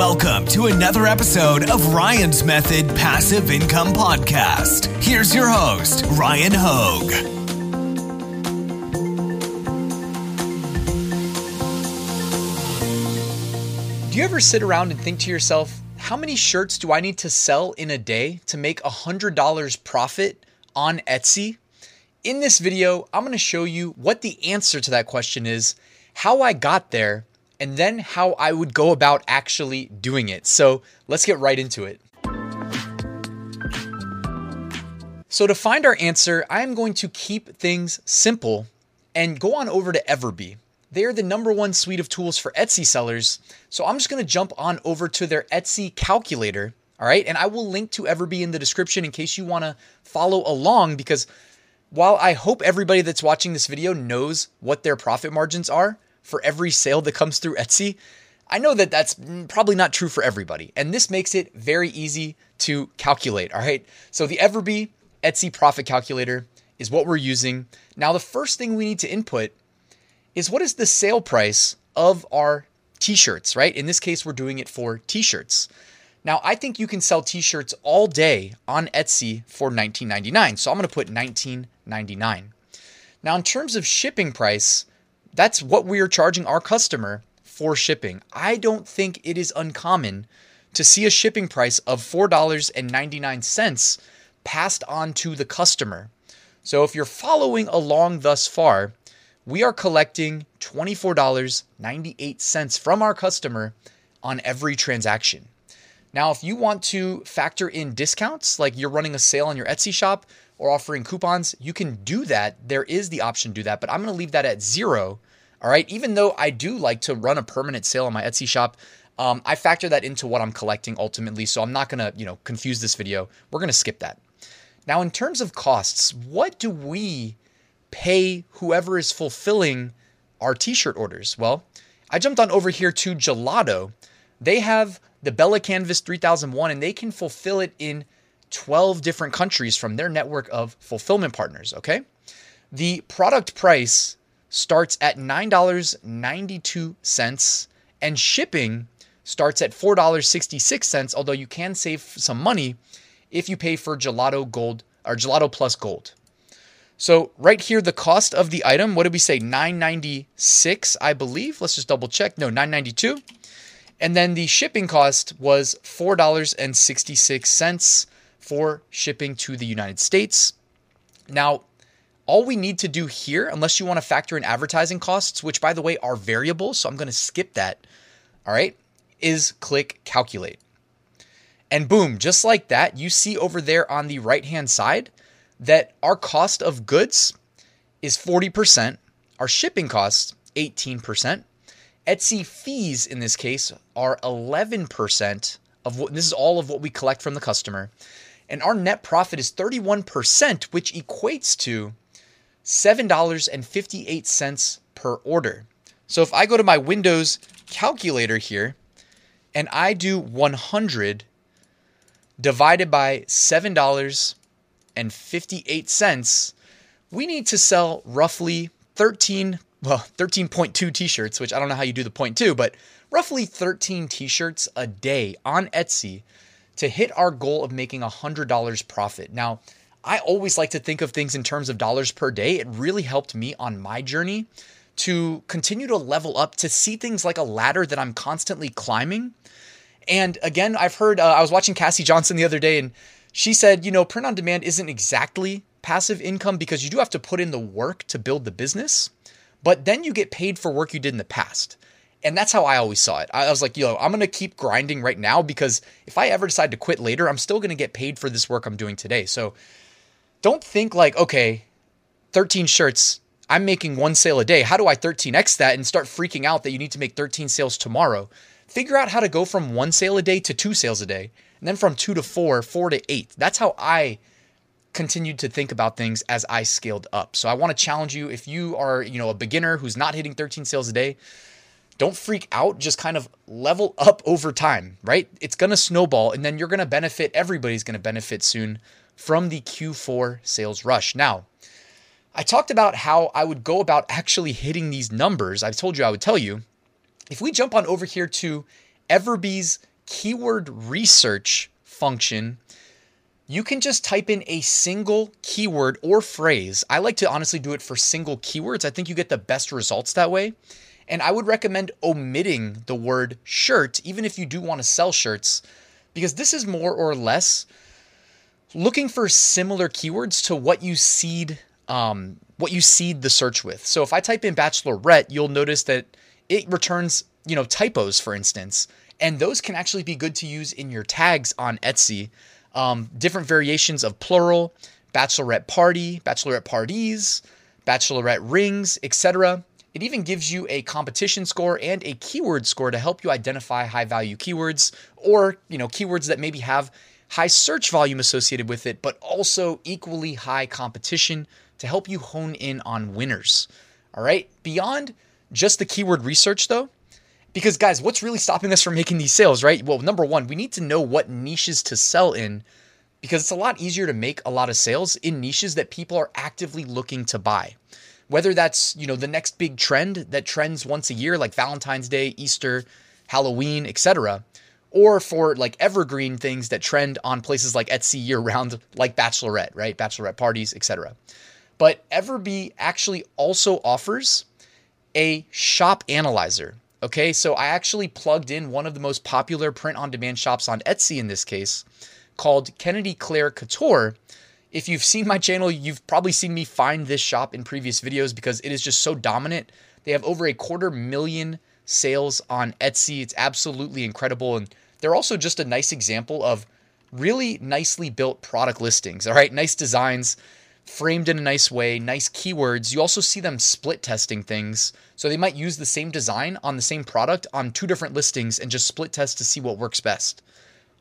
Welcome to another episode of Ryan's Method Passive Income Podcast. Here's your host, Ryan Hogue. Do you ever sit around and think to yourself, how many shirts do I need to sell in a day to make $100 profit on Etsy? In this video, I'm going to show you what the answer to that question is, how I got there, and then how I would go about actually doing it. So let's get right into it. So, to find our answer, I am going to keep things simple and go on over to Everbee. They're the number one suite of tools for Etsy sellers. So, I'm just going to jump on over to their Etsy calculator. All right. And I will link to Everbee in the description in case you want to follow along because while I hope everybody that's watching this video knows what their profit margins are, for every sale that comes through Etsy. I know that that's probably not true for everybody, and this makes it very easy to calculate. All right. So the Everbee Etsy profit calculator is what we're using. Now, the first thing we need to input is what is the sale price of our t shirts, right? In this case, we're doing it for t shirts. Now, I think you can sell t shirts all day on Etsy for $19.99. So I'm going to put $19.99. Now, in terms of shipping price, that's what we are charging our customer for shipping. I don't think it is uncommon to see a shipping price of $4.99 passed on to the customer. So if you're following along thus far, we are collecting $24.98 from our customer on every transaction. Now, if you want to factor in discounts, like you're running a sale on your Etsy shop or offering coupons, you can do that. There is the option to do that, but I'm going to leave that at zero. All right. Even though I do like to run a permanent sale on my Etsy shop, um, I factor that into what I'm collecting ultimately. So I'm not going to, you know, confuse this video. We're going to skip that. Now, in terms of costs, what do we pay whoever is fulfilling our t-shirt orders? Well, I jumped on over here to Gelato. They have the Bella Canvas 3001 and they can fulfill it in 12 different countries from their network of fulfillment partners, okay? The product price starts at $9.92 and shipping starts at $4.66, although you can save some money if you pay for Gelato Gold or Gelato Plus Gold. So right here, the cost of the item, what did we say? 996, I believe. Let's just double check. No, 992. And then the shipping cost was $4.66 for shipping to the United States. Now, all we need to do here, unless you want to factor in advertising costs, which by the way are variable, so I'm going to skip that, all right, is click calculate. And boom, just like that, you see over there on the right hand side that our cost of goods is 40%, our shipping costs 18%, Etsy fees in this case are 11% of what this is all of what we collect from the customer. And our net profit is 31%, which equates to $7.58 per order. So if I go to my Windows calculator here and I do 100 divided by $7.58, we need to sell roughly 13 well, 13.2 t-shirts, which I don't know how you do the point two, but roughly 13 t-shirts a day on Etsy to hit our goal of making $100 profit. Now, I always like to think of things in terms of dollars per day. It really helped me on my journey to continue to level up, to see things like a ladder that I'm constantly climbing. And again, I've heard, uh, I was watching Cassie Johnson the other day, and she said, you know, print on demand isn't exactly passive income because you do have to put in the work to build the business but then you get paid for work you did in the past. And that's how I always saw it. I was like, yo, I'm going to keep grinding right now because if I ever decide to quit later, I'm still going to get paid for this work I'm doing today. So don't think like, okay, 13 shirts, I'm making one sale a day. How do I 13x that and start freaking out that you need to make 13 sales tomorrow? Figure out how to go from one sale a day to two sales a day, and then from two to four, four to eight. That's how I continued to think about things as I scaled up. So I want to challenge you if you are, you know, a beginner who's not hitting 13 sales a day, don't freak out, just kind of level up over time, right? It's going to snowball and then you're going to benefit, everybody's going to benefit soon from the Q4 sales rush. Now, I talked about how I would go about actually hitting these numbers. I told you I would tell you. If we jump on over here to Everbee's keyword research function, you can just type in a single keyword or phrase. I like to honestly do it for single keywords. I think you get the best results that way. And I would recommend omitting the word shirt, even if you do want to sell shirts, because this is more or less looking for similar keywords to what you seed um, what you seed the search with. So if I type in bachelorette, you'll notice that it returns, you know, typos, for instance, and those can actually be good to use in your tags on Etsy. Um, different variations of plural, bachelorette party, bachelorette parties, bachelorette rings, etc. It even gives you a competition score and a keyword score to help you identify high value keywords or, you know, keywords that maybe have high search volume associated with it, but also equally high competition to help you hone in on winners. All right. Beyond just the keyword research, though, because guys, what's really stopping us from making these sales, right? Well, number one, we need to know what niches to sell in because it's a lot easier to make a lot of sales in niches that people are actively looking to buy. Whether that's, you know, the next big trend that trends once a year like Valentine's Day, Easter, Halloween, etc., or for like evergreen things that trend on places like Etsy year round like bachelorette, right? Bachelorette parties, etc. But Everbee actually also offers a shop analyzer. Okay, so I actually plugged in one of the most popular print on demand shops on Etsy in this case called Kennedy Claire Couture. If you've seen my channel, you've probably seen me find this shop in previous videos because it is just so dominant. They have over a quarter million sales on Etsy. It's absolutely incredible. And they're also just a nice example of really nicely built product listings. All right, nice designs framed in a nice way, nice keywords. You also see them split testing things. So they might use the same design on the same product on two different listings and just split test to see what works best.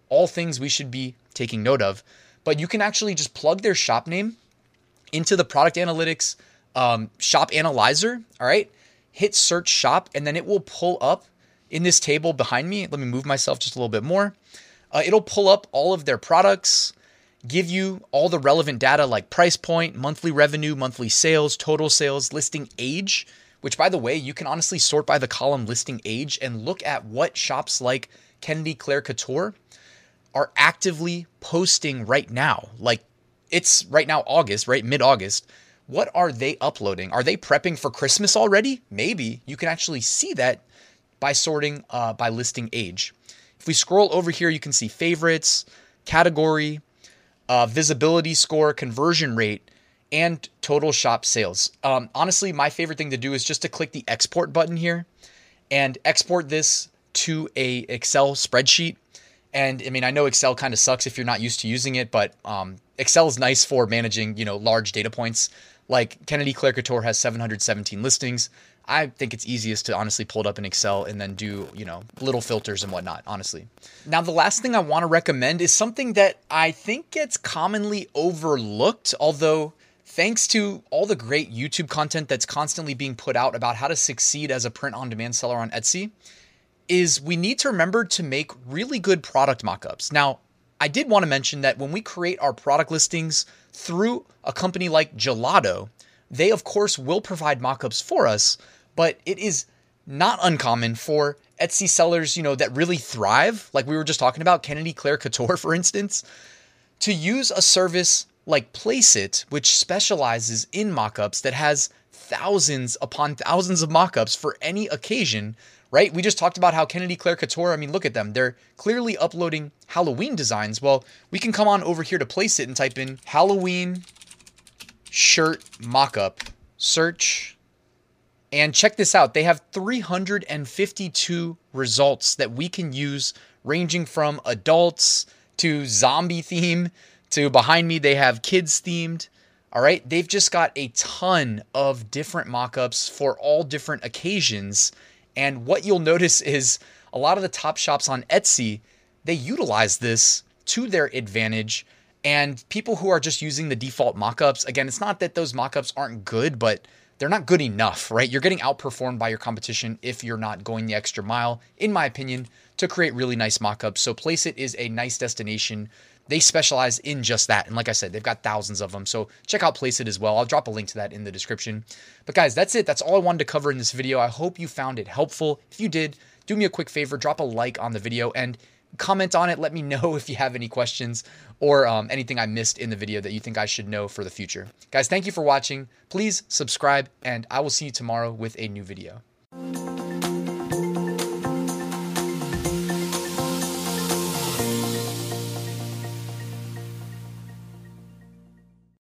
All things we should be taking note of. But you can actually just plug their shop name into the product analytics um, shop analyzer. All right. Hit search shop, and then it will pull up in this table behind me. Let me move myself just a little bit more. Uh, it'll pull up all of their products, give you all the relevant data like price point, monthly revenue, monthly sales, total sales, listing age, which by the way, you can honestly sort by the column listing age and look at what shops like Kennedy Claire Couture are actively posting right now. Like it's right now August, right? Mid August. What are they uploading? Are they prepping for Christmas already? Maybe. You can actually see that by sorting uh, by listing age. If we scroll over here, you can see favorites, category, uh, visibility score, conversion rate, and total shop sales. Um, honestly, my favorite thing to do is just to click the export button here and export this to a Excel spreadsheet. And I mean, I know Excel kind of sucks if you're not used to using it, but um, Excel is nice for managing, you know, large data points. Like Kennedy Couture has 717 listings. I think it's easiest to honestly pull it up in Excel and then do, you know, little filters and whatnot, honestly. Now, the last thing I want to recommend is something that I think gets commonly overlooked, although thanks to all the great YouTube content that's constantly being put out about how to succeed as a print on demand seller on Etsy, is we need to remember to make really good product mockups. Now, I did want to mention that when we create our product listings through a company like Gelato, they of course will provide mockups for us, but it is not uncommon for Etsy sellers, you know, that really thrive, like we were just talking about, Kennedy Claire Couture, for instance, to use a service like Placeit, which specializes in mockups that has thousands upon thousands of mockups for any occasion, right? We just talked about how Kennedy Claire Couture, I mean, look at them. They're clearly uploading Halloween designs. Well, we can come on over here to Placeit and type in Halloween shirt mockup, search and check this out they have 352 results that we can use, ranging from adults to zombie theme to behind me, they have kids themed. All right, they've just got a ton of different mockups for all different occasions. And what you'll notice is a lot of the top shops on Etsy, they utilize this to their advantage. And people who are just using the default mockups, again, it's not that those mockups aren't good, but they're not good enough, right? You're getting outperformed by your competition if you're not going the extra mile, in my opinion, to create really nice mockups. So Placeit is a nice destination. They specialize in just that. And like I said, they've got thousands of them. So check out Placeit as well. I'll drop a link to that in the description. But guys, that's it. That's all I wanted to cover in this video. I hope you found it helpful. If you did, do me a quick favor, drop a like on the video and comment on it. Let me know if you have any questions or um, anything I missed in the video that you think I should know for the future. Guys, thank you for watching. Please subscribe, and I will see you tomorrow with a new video.